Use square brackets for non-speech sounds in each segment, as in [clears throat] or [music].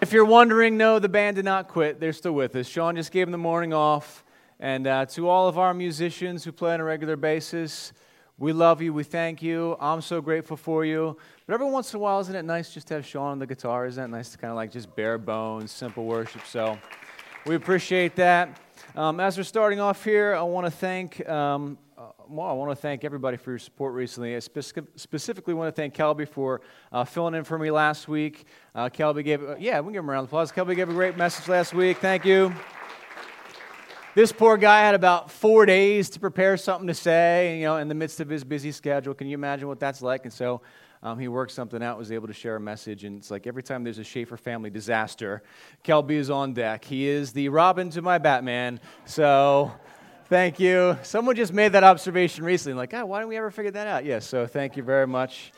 If you're wondering, no, the band did not quit. They're still with us. Sean just gave them the morning off. And uh, to all of our musicians who play on a regular basis, we love you. We thank you. I'm so grateful for you. But every once in a while, isn't it nice just to have Sean on the guitar? Isn't it nice to kind of like just bare bones, simple worship? So we appreciate that. Um, as we're starting off here, I want to thank. Um, uh, well, I want to thank everybody for your support recently. I speci- specifically want to thank Kelby for uh, filling in for me last week. Uh, Kelby gave, uh, yeah, we can give him a round of applause. Kelby gave a great message last week. Thank you. This poor guy had about four days to prepare something to say, you know, in the midst of his busy schedule. Can you imagine what that's like? And so um, he worked something out, was able to share a message. And it's like every time there's a Schaefer family disaster, Kelby is on deck. He is the Robin to my Batman. So Thank you. Someone just made that observation recently, like, oh, why didn't we ever figure that out? Yes, so thank you very much.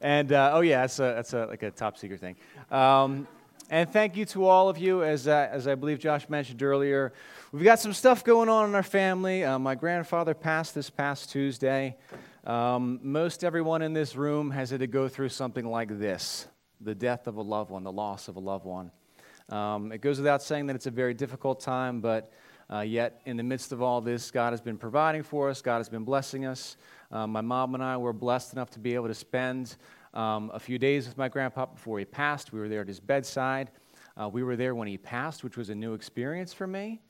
And uh, oh yeah, that's a, that's a, like a top secret thing. Um, and thank you to all of you, as, uh, as I believe Josh mentioned earlier. We've got some stuff going on in our family. Uh, my grandfather passed this past Tuesday. Um, most everyone in this room has had to go through something like this the death of a loved one, the loss of a loved one. Um, it goes without saying that it's a very difficult time, but uh, yet, in the midst of all this, God has been providing for us, God has been blessing us. Uh, my mom and I were blessed enough to be able to spend um, a few days with my grandpa before he passed. We were there at his bedside. Uh, we were there when he passed, which was a new experience for me,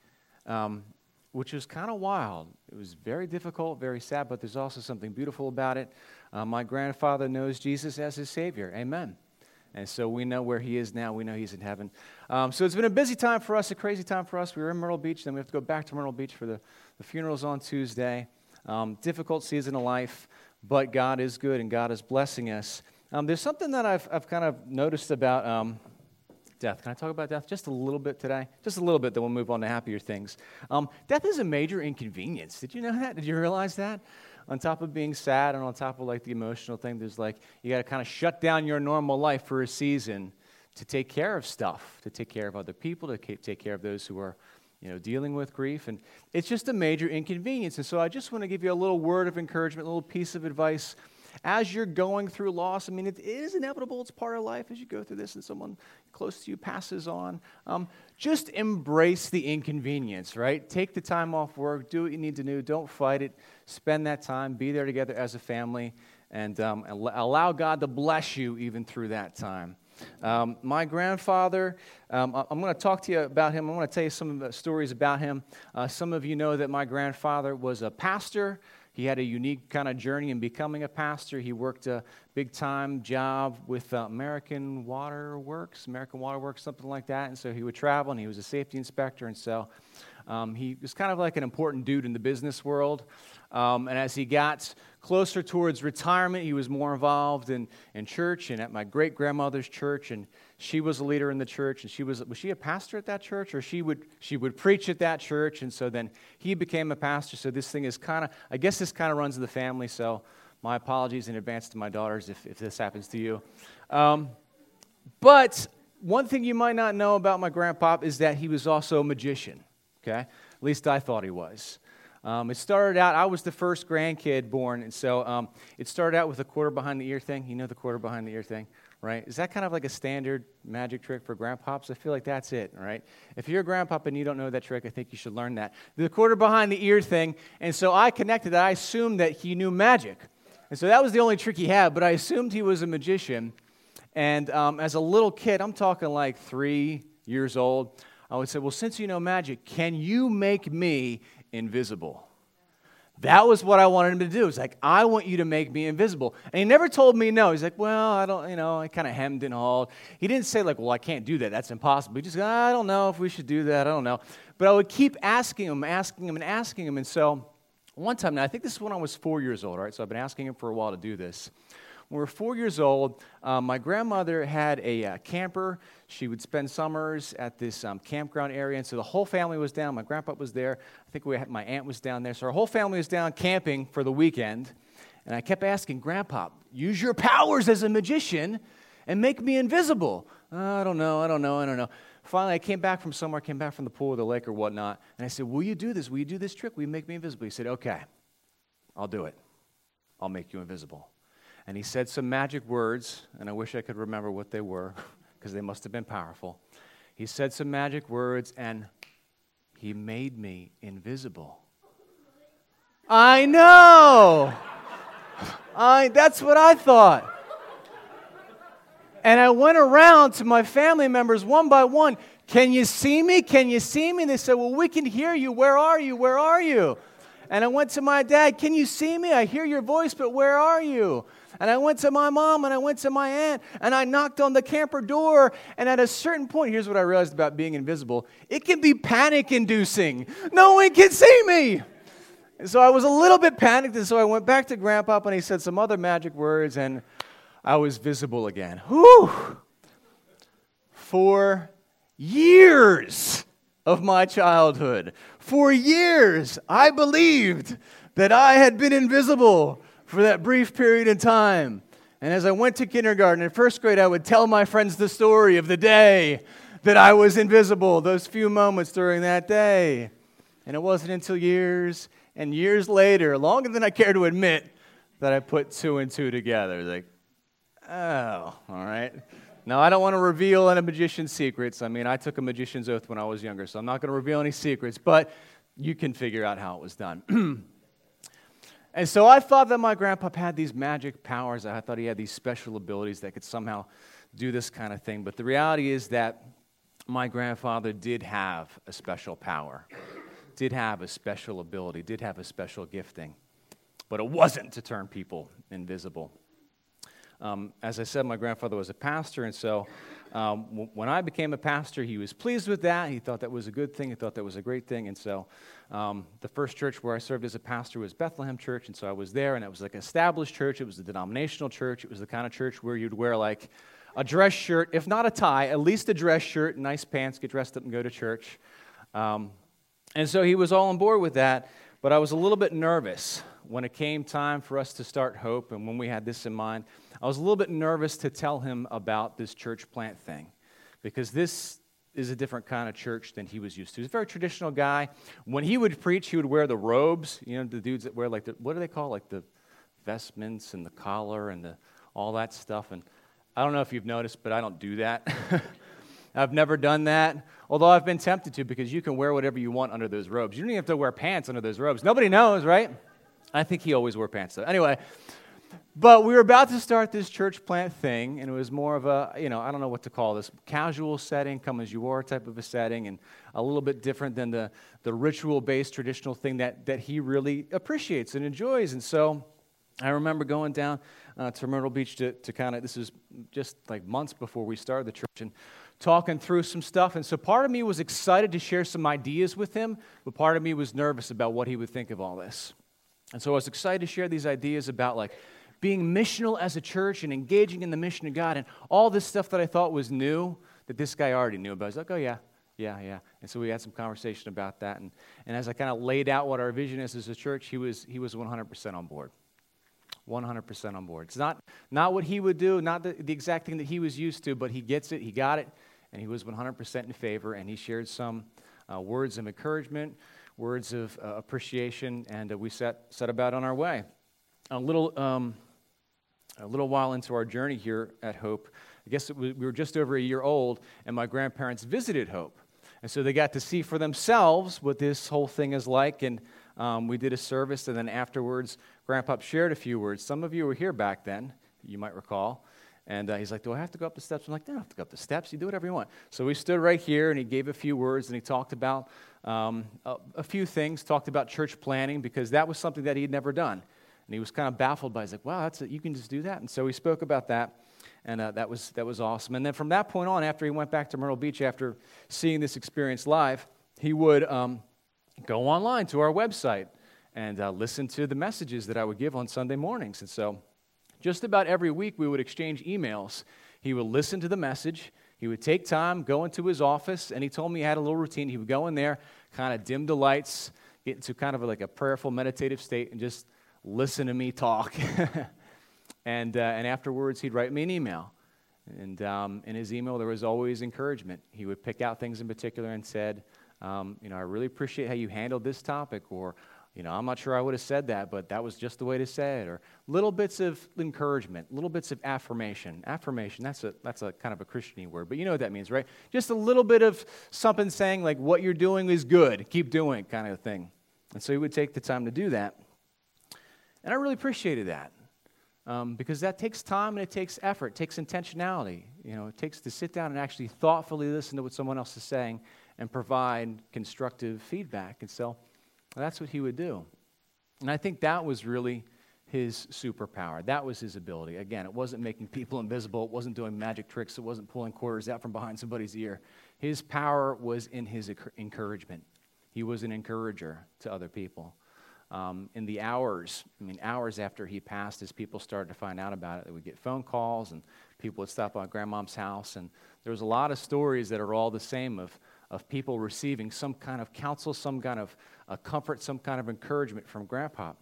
um, which was kind of wild. It was very difficult, very sad, but there's also something beautiful about it. Uh, my grandfather knows Jesus as his Savior. Amen. And so we know where he is now. We know he's in heaven. Um, so it's been a busy time for us, a crazy time for us. We were in Myrtle Beach, then we have to go back to Myrtle Beach for the, the funerals on Tuesday. Um, difficult season of life, but God is good and God is blessing us. Um, there's something that I've, I've kind of noticed about um, death. Can I talk about death just a little bit today? Just a little bit, then we'll move on to happier things. Um, death is a major inconvenience. Did you know that? Did you realize that? on top of being sad and on top of like the emotional thing, there's like, you got to kind of shut down your normal life for a season to take care of stuff, to take care of other people, to take care of those who are, you know, dealing with grief. And it's just a major inconvenience. And so I just want to give you a little word of encouragement, a little piece of advice as you're going through loss, I mean, it is inevitable. It's part of life as you go through this and someone close to you passes on. Um, just embrace the inconvenience, right? Take the time off work, do what you need to do, don't fight it. Spend that time, be there together as a family, and, um, allow God to bless you even through that time. Um, my grandfather, um, I'm going to talk to you about him. I want to tell you some stories about him. Uh, some of you know that my grandfather was a pastor. He had a unique kind of journey in becoming a pastor. He worked a big time job with uh, American Water Works, American Water Works, something like that. And so he would travel and he was a safety inspector. And so um, he was kind of like an important dude in the business world. Um, and as he got closer towards retirement, he was more involved in, in church and at my great grandmother's church. And she was a leader in the church. And she was was she a pastor at that church? Or she would she would preach at that church. And so then he became a pastor. So this thing is kind of i guess this kind of runs in the family. So my apologies in advance to my daughters if, if this happens to you. Um, but one thing you might not know about my grandpa is that he was also a magician okay? At least i thought he was um, it started out, I was the first grandkid born, and so um, it started out with a quarter behind the ear thing. You know the quarter behind the ear thing? right? Is that kind of like a standard magic trick for grandpops? I feel like that's it, right? If you're a grandpop and you don't know that trick, I think you should learn that. The quarter behind the ear thing, and so I connected that. I assumed that he knew magic. And so that was the only trick he had, but I assumed he was a magician. And um, as a little kid, I'm talking like three years old, I would say, Well, since you know magic, can you make me invisible? That was what I wanted him to do. He's like, I want you to make me invisible. And he never told me no. He's like, well, I don't, you know, I kind of hemmed and hawed. He didn't say, like, well, I can't do that. That's impossible. He just, I don't know if we should do that. I don't know. But I would keep asking him, asking him, and asking him. And so one time now, I think this is when I was four years old, right? So I've been asking him for a while to do this. When we were four years old, um, my grandmother had a uh, camper. She would spend summers at this um, campground area, and so the whole family was down. My grandpa was there. I think we had, my aunt was down there. So our whole family was down camping for the weekend. And I kept asking, Grandpa, use your powers as a magician and make me invisible. Oh, I don't know, I don't know, I don't know. Finally, I came back from somewhere, came back from the pool or the lake or whatnot, and I said, Will you do this? Will you do this trick? Will you make me invisible? He said, Okay, I'll do it. I'll make you invisible and he said some magic words, and I wish I could remember what they were, [laughs] because they must have been powerful. He said some magic words, and he made me invisible. I know. [laughs] I, that's what I thought. And I went around to my family members one by one. Can you see me? Can you see me? They said, Well, we can hear you. Where are you? Where are you? And I went to my dad, Can you see me? I hear your voice, but where are you? And I went to my mom and I went to my aunt and I knocked on the camper door. And at a certain point, here's what I realized about being invisible it can be panic inducing. No one can see me. And so I was a little bit panicked. And so I went back to Grandpa and he said some other magic words and I was visible again. Whew! For years of my childhood, for years, I believed that I had been invisible for that brief period of time. And as I went to kindergarten and first grade, I would tell my friends the story of the day that I was invisible, those few moments during that day. And it wasn't until years and years later, longer than I care to admit, that I put two and two together. Like, oh, all right. Now, I don't want to reveal any magician's secrets. I mean, I took a magician's oath when I was younger, so I'm not going to reveal any secrets, but you can figure out how it was done. [clears throat] And so I thought that my grandpa had these magic powers. I thought he had these special abilities that could somehow do this kind of thing. But the reality is that my grandfather did have a special power, did have a special ability, did have a special gifting. But it wasn't to turn people invisible. Um, as I said, my grandfather was a pastor, and so um, w- when I became a pastor, he was pleased with that. He thought that was a good thing. He thought that was a great thing. And so um, the first church where I served as a pastor was Bethlehem Church, and so I was there, and it was like an established church. It was a denominational church. It was the kind of church where you'd wear like a dress shirt, if not a tie, at least a dress shirt, nice pants, get dressed up and go to church. Um, and so he was all on board with that, but I was a little bit nervous when it came time for us to start Hope, and when we had this in mind. I was a little bit nervous to tell him about this church plant thing because this is a different kind of church than he was used to. He's a very traditional guy. When he would preach, he would wear the robes, you know, the dudes that wear like the, what do they call like the vestments and the collar and the, all that stuff. And I don't know if you've noticed, but I don't do that. [laughs] I've never done that, although I've been tempted to because you can wear whatever you want under those robes. You don't even have to wear pants under those robes. Nobody knows, right? I think he always wore pants though. Anyway, but we were about to start this church plant thing, and it was more of a, you know, I don't know what to call this, casual setting, come as you are type of a setting, and a little bit different than the, the ritual based traditional thing that, that he really appreciates and enjoys. And so I remember going down uh, to Myrtle Beach to, to kind of, this is just like months before we started the church, and talking through some stuff. And so part of me was excited to share some ideas with him, but part of me was nervous about what he would think of all this. And so I was excited to share these ideas about like being missional as a church and engaging in the mission of God and all this stuff that I thought was new that this guy already knew about. I was like, oh, yeah, yeah, yeah. And so we had some conversation about that. And, and as I kind of laid out what our vision is as a church, he was, he was 100% on board. 100% on board. It's not, not what he would do, not the, the exact thing that he was used to, but he gets it, he got it, and he was 100% in favor. And he shared some uh, words of encouragement, words of uh, appreciation, and uh, we set, set about on our way. A little, um, a little while into our journey here at Hope, I guess was, we were just over a year old, and my grandparents visited Hope. And so they got to see for themselves what this whole thing is like. And um, we did a service, and then afterwards, Grandpa shared a few words. Some of you were here back then, you might recall. And uh, he's like, Do I have to go up the steps? I'm like, No, I have to go up the steps. You do whatever you want. So we stood right here, and he gave a few words, and he talked about um, a, a, few things, talked about church planting, because that was something that he had never done. And he was kind of baffled by it. He's like, Wow, that's it. you can just do that. And so we spoke about that, and uh, that, was, that was awesome. And then from that point on, after he went back to Myrtle Beach after seeing this experience live, he would um, go online to our website and uh, listen to the messages that I would give on Sunday mornings. And so just about every week, we would exchange emails. He would listen to the message. He would take time, go into his office, and he told me he had a little routine. He would go in there, kind of dim the lights, get into kind of like a prayerful, meditative state, and just listen to me talk. [laughs] and, uh, and afterwards, he'd write me an email. And um, in his email, there was always encouragement. He would pick out things in particular and said, um, You know, I really appreciate how you handled this topic, or you know, I'm not sure I would have said that, but that was just the way to say it. Or little bits of encouragement, little bits of affirmation. Affirmation, that's a, that's a kind of a Christiany word, but you know what that means, right? Just a little bit of something saying, like, what you're doing is good, keep doing kind of thing. And so he would take the time to do that. And I really appreciated that um, because that takes time and it takes effort, it takes intentionality. You know, it takes to sit down and actually thoughtfully listen to what someone else is saying and provide constructive feedback. And so that's what he would do. And I think that was really his superpower. That was his ability. Again, it wasn't making people [laughs] invisible, it wasn't doing magic tricks, it wasn't pulling quarters out from behind somebody's ear. His power was in his encouragement. He was an encourager to other people. Um, in the hours, I mean, hours after he passed, as people started to find out about it, they would get phone calls and people would stop by grandmom's house. And there was a lot of stories that are all the same of, of people receiving some kind of counsel, some kind of uh, comfort, some kind of encouragement from grandpa.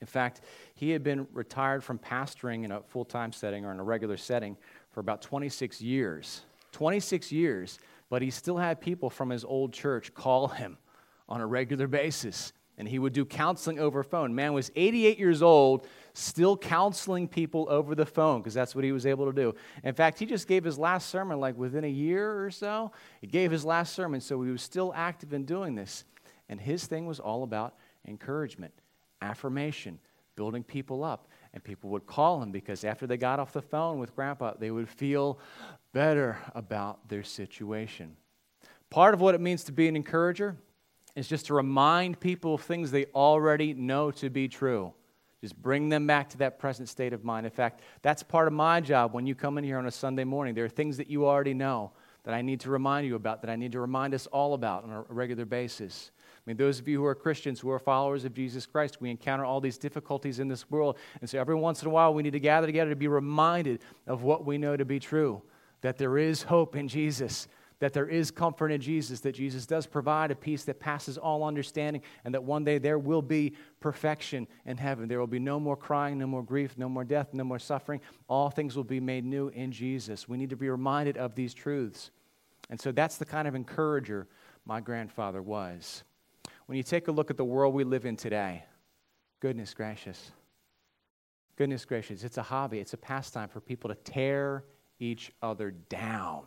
In fact, he had been retired from pastoring in a full time setting or in a regular setting for about 26 years. 26 years, but he still had people from his old church call him on a regular basis. And he would do counseling over phone. Man was 88 years old, still counseling people over the phone because that's what he was able to do. In fact, he just gave his last sermon like within a year or so. He gave his last sermon, so he was still active in doing this. And his thing was all about encouragement, affirmation, building people up. And people would call him because after they got off the phone with grandpa, they would feel better about their situation. Part of what it means to be an encourager is just to remind people of things they already know to be true. Just bring them back to that present state of mind. In fact, that's part of my job when you come in here on a Sunday morning. There are things that you already know that I need to remind you about, that I need to remind us all about on a regular basis. I mean, those of you who are Christians, who are followers of Jesus Christ, we encounter all these difficulties in this world. And so every once in a while, we need to gather together to be reminded of what we know to be true that there is hope in Jesus, that there is comfort in Jesus, that Jesus does provide a peace that passes all understanding, and that one day there will be perfection in heaven. There will be no more crying, no more grief, no more death, no more suffering. All things will be made new in Jesus. We need to be reminded of these truths. And so that's the kind of encourager my grandfather was. When you take a look at the world we live in today, goodness gracious, goodness gracious, it's a hobby, it's a pastime for people to tear each other down.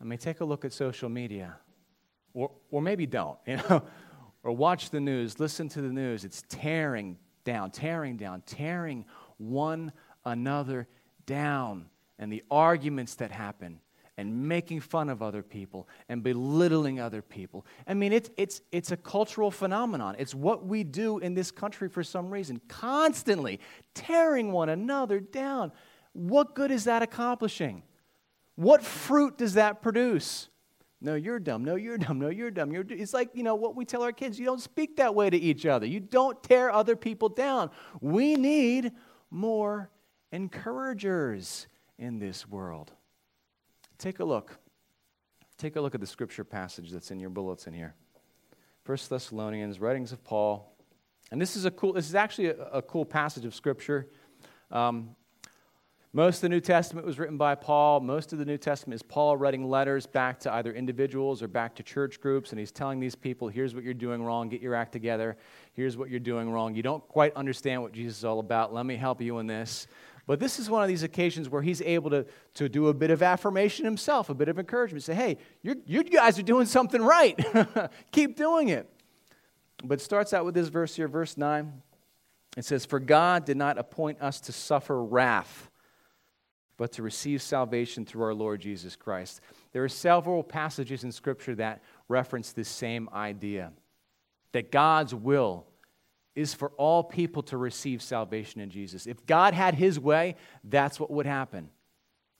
I mean, take a look at social media, or, or maybe don't, [laughs] you know, or watch the news, listen to the news. It's tearing down, tearing down, tearing one another down. And the arguments that happen, and making fun of other people and belittling other people. I mean, it's, it's, it's a cultural phenomenon. It's what we do in this country for some reason, constantly tearing one another down. What good is that accomplishing? What fruit does that produce? No, you're dumb. No, you're dumb. No, you're dumb. You're, it's like, you know, what we tell our kids you don't speak that way to each other. You don't tear other people down. We need more encouragers in this world. Take a look. Take a look at the scripture passage that's in your bullets in here. First Thessalonians, writings of Paul. And this is a cool, this is actually a, a cool passage of scripture. Um, most of the New Testament was written by Paul. Most of the New Testament is Paul writing letters back to either individuals or back to church groups, and he's telling these people, here's what you're doing wrong, get your act together. Here's what you're doing wrong. You don't quite understand what Jesus is all about. Let me help you in this. But this is one of these occasions where he's able to, to do a bit of affirmation himself, a bit of encouragement. Say, hey, you guys are doing something right. [laughs] Keep doing it. But it starts out with this verse here, verse 9. It says, For God did not appoint us to suffer wrath, but to receive salvation through our Lord Jesus Christ. There are several passages in Scripture that reference this same idea that God's will is for all people to receive salvation in Jesus. If God had his way, that's what would happen.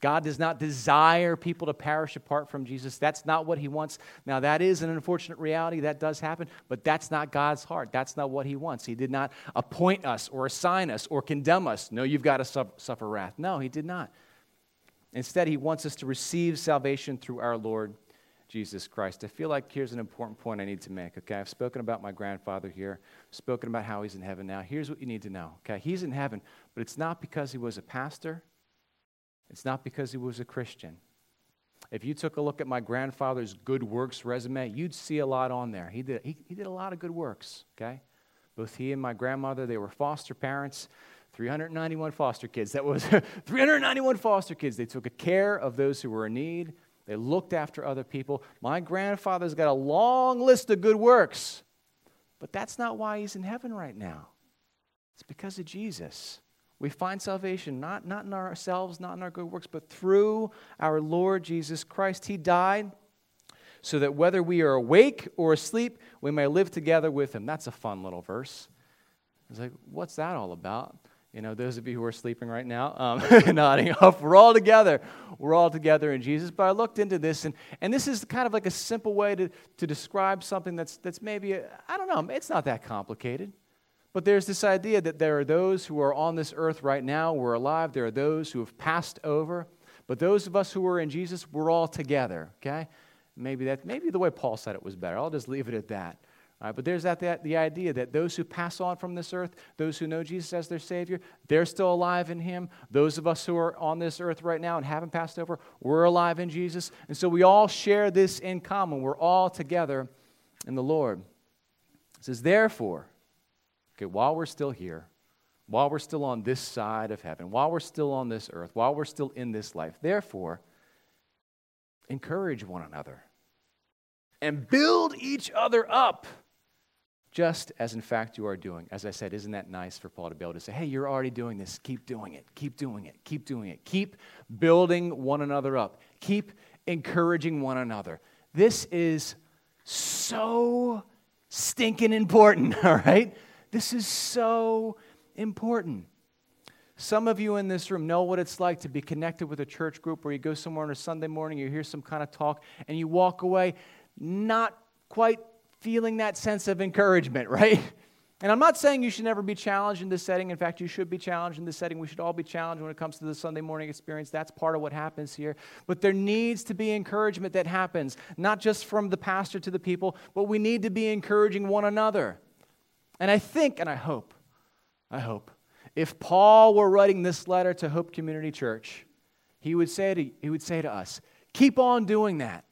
God does not desire people to perish apart from Jesus. That's not what he wants. Now, that is an unfortunate reality. That does happen, but that's not God's heart. That's not what he wants. He did not appoint us or assign us or condemn us. No, you've got to suffer wrath. No, he did not. Instead, he wants us to receive salvation through our Lord Jesus Christ. I feel like here's an important point I need to make, okay? I've spoken about my grandfather here, spoken about how he's in heaven now. Here's what you need to know, okay? He's in heaven, but it's not because he was a pastor, it's not because he was a Christian. If you took a look at my grandfather's good works resume, you'd see a lot on there. He did, he, he did a lot of good works, okay? Both he and my grandmother, they were foster parents. 391 foster kids. That was [laughs] 391 foster kids. They took care of those who were in need. They looked after other people. My grandfather's got a long list of good works, but that's not why he's in heaven right now. It's because of Jesus. We find salvation not, not in ourselves, not in our good works, but through our Lord Jesus Christ. He died so that whether we are awake or asleep, we may live together with him. That's a fun little verse. It's like, what's that all about? You know, those of you who are sleeping right now, um, [laughs] nodding off, we're all together. We're all together in Jesus. But I looked into this, and, and this is kind of like a simple way to, to describe something that's, that's maybe, I don't know, it's not that complicated. But there's this idea that there are those who are on this earth right now, we're alive. There are those who have passed over. But those of us who are in Jesus, we're all together, okay? Maybe that maybe the way Paul said it was better. I'll just leave it at that. Right, but there's that, that, the idea that those who pass on from this earth, those who know Jesus as their Savior, they're still alive in Him. Those of us who are on this earth right now and haven't passed over, we're alive in Jesus. And so we all share this in common. We're all together in the Lord. It says, therefore, okay, while we're still here, while we're still on this side of heaven, while we're still on this earth, while we're still in this life, therefore, encourage one another and build each other up just as in fact you are doing. As I said, isn't that nice for Paul to be able to say, hey, you're already doing this. Keep doing it. Keep doing it. Keep doing it. Keep building one another up. Keep encouraging one another. This is so stinking important, [laughs] all right? This is so important. Some of you in this room know what it's like to be connected with a church group where you go somewhere on a Sunday morning, you hear some kind of talk, and you walk away not quite feeling that sense of encouragement, [laughs] right? And I'm not saying you should never be challenged in this setting. In fact, you should be challenged in this setting. We should all be challenged when it comes to the Sunday morning experience. That's part of what happens here. But there needs to be encouragement that happens, not just from the pastor to the people, but we need to be encouraging one another. And I think, and I hope, I hope, if Paul were writing this letter to Hope Community Church, he would say to, he would say to us, keep on doing that.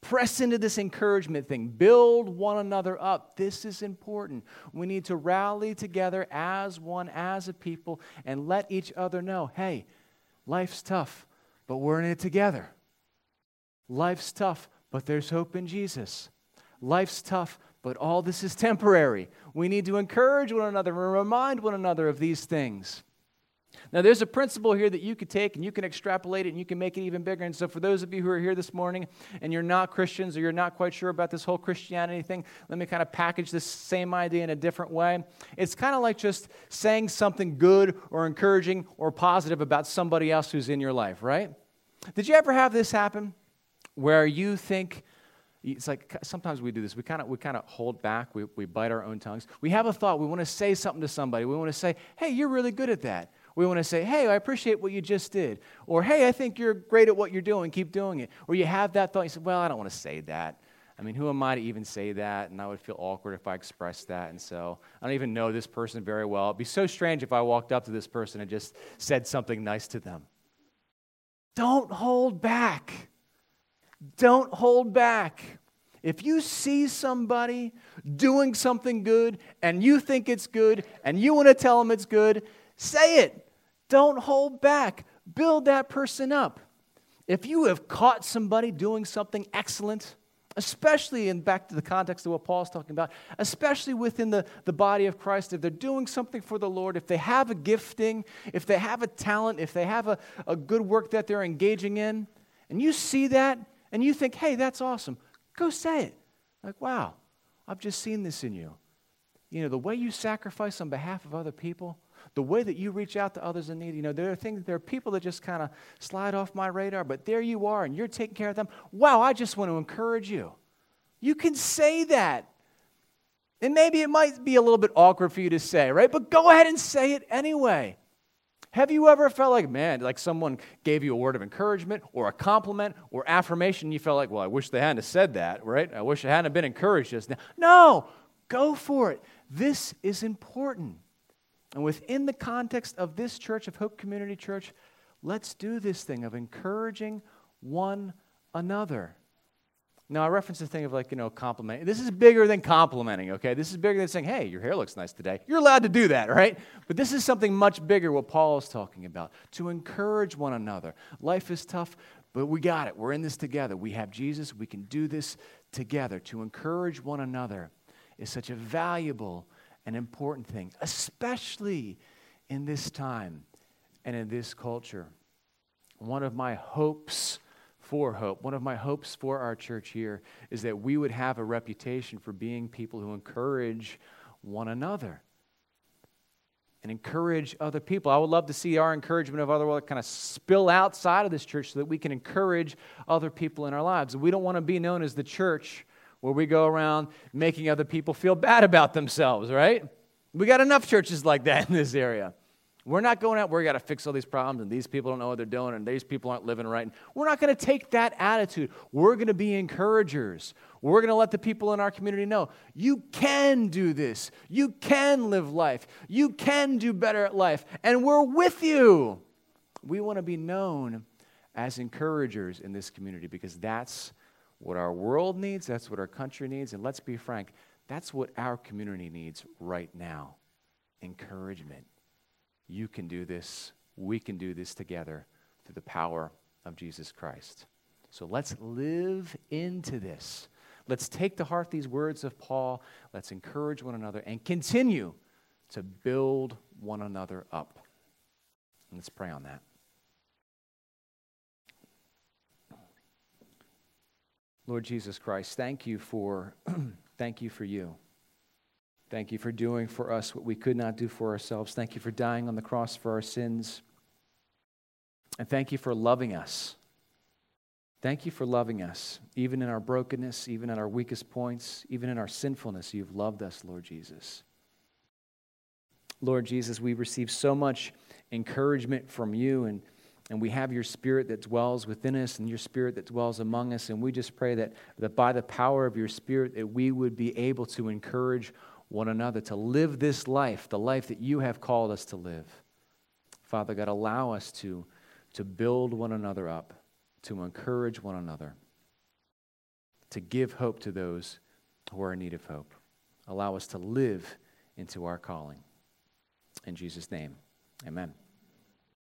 Press into this encouragement thing. Build one another up. This is important. We need to rally together as one, as a people, and let each other know hey, life's tough, but we're in it together. Life's tough, but there's hope in Jesus. Life's tough, but all this is temporary. We need to encourage one another and remind one another of these things. Now, there's a principle here that you could take and you can extrapolate it and you can make it even bigger. And so, for those of you who are here this morning and you're not Christians or you're not quite sure about this whole Christianity thing, let me kind of package this same idea in a different way. It's kind of like just saying something good or encouraging or positive about somebody else who's in your life, right? Did you ever have this happen where you think, it's like sometimes we do this. We kind of we kind of hold back. We, we bite our own tongues. We have a thought. We want to say something to somebody. We want to say, "Hey, you're really good at that." We want to say, hey, I appreciate what you just did. Or, hey, I think you're great at what you're doing. Keep doing it. Or you have that thought. You say, well, I don't want to say that. I mean, who am I to even say that? And I would feel awkward if I expressed that. And so I don't even know this person very well. It'd be so strange if I walked up to this person and just said something nice to them. Don't hold back. Don't hold back. If you see somebody doing something good and you think it's good and you want to tell them it's good, say it. Don't hold back. Build that person up. If you have caught somebody doing something excellent, especially in back to the context of what Paul's talking about, especially within the, the body of Christ, if they're doing something for the Lord, if they have a gifting, if they have a talent, if they have a, a good work that they're engaging in, and you see that and you think, hey, that's awesome, go say it. Like, wow, I've just seen this in you. You know, the way you sacrifice on behalf of other people, the way that you reach out to others in need. You know, there are things, there are people that just kind of slide off my radar, but there you are and you're taking care of them. Wow, I just want to encourage you. You can say that. And maybe it might be a little bit awkward for you to say, right? But go ahead and say it anyway. Have you ever felt like, man, like someone gave you a word of encouragement or a compliment or affirmation? You felt like, well, I wish they hadn't said that, right? I wish I hadn't been encouraged just now. No, go for it. This is important. And within the context of this church, of Hope Community Church, let's do this thing of encouraging one another. Now, I reference the thing of like, you know, complimenting. This is bigger than complimenting, okay? This is bigger than saying, hey, your hair looks nice today. You're allowed to do that, right? But this is something much bigger, what Paul is talking about, to encourage one another. Life is tough, but we got it. We're in this together. We have Jesus. We can do this together. To encourage one another is such a valuable and important thing, especially in this time and in this culture. One of my hopes for hope, one of my hopes for our church here is that we would have a reputation for being people who encourage one another and encourage other people. I would love to see our encouragement of other kind of spill outside of this church so that we can encourage other people in our lives. We don't want to be known as the church where we go around making other people feel bad about themselves, right? We got enough churches like that in this area. We're not going out, we got to fix all these problems, and these people don't know what they're doing, and these people aren't living right. We're not going to take that attitude. We're going to be encouragers. We're going to let the people in our community know you can do this. You can live life. You can do better at life, and we're with you. We want to be known as encouragers in this community because that's what our world needs, that's what our country needs, and let's be frank, that's what our community needs right now encouragement. You can do this. We can do this together through the power of Jesus Christ. So let's live into this. Let's take to heart these words of Paul. Let's encourage one another and continue to build one another up. Let's pray on that. Lord Jesus Christ, thank you for [clears throat] thank you for you. Thank you for doing for us what we could not do for ourselves. Thank you for dying on the cross for our sins. And thank you for loving us. Thank you for loving us, even in our brokenness, even at our weakest points, even in our sinfulness. You've loved us, Lord Jesus. Lord Jesus, we receive so much encouragement from you, and, and we have your spirit that dwells within us and your spirit that dwells among us. And we just pray that, that by the power of your spirit, that we would be able to encourage one another, to live this life, the life that you have called us to live. Father God, allow us to, to build one another up, to encourage one another, to give hope to those who are in need of hope. Allow us to live into our calling. In Jesus' name, amen.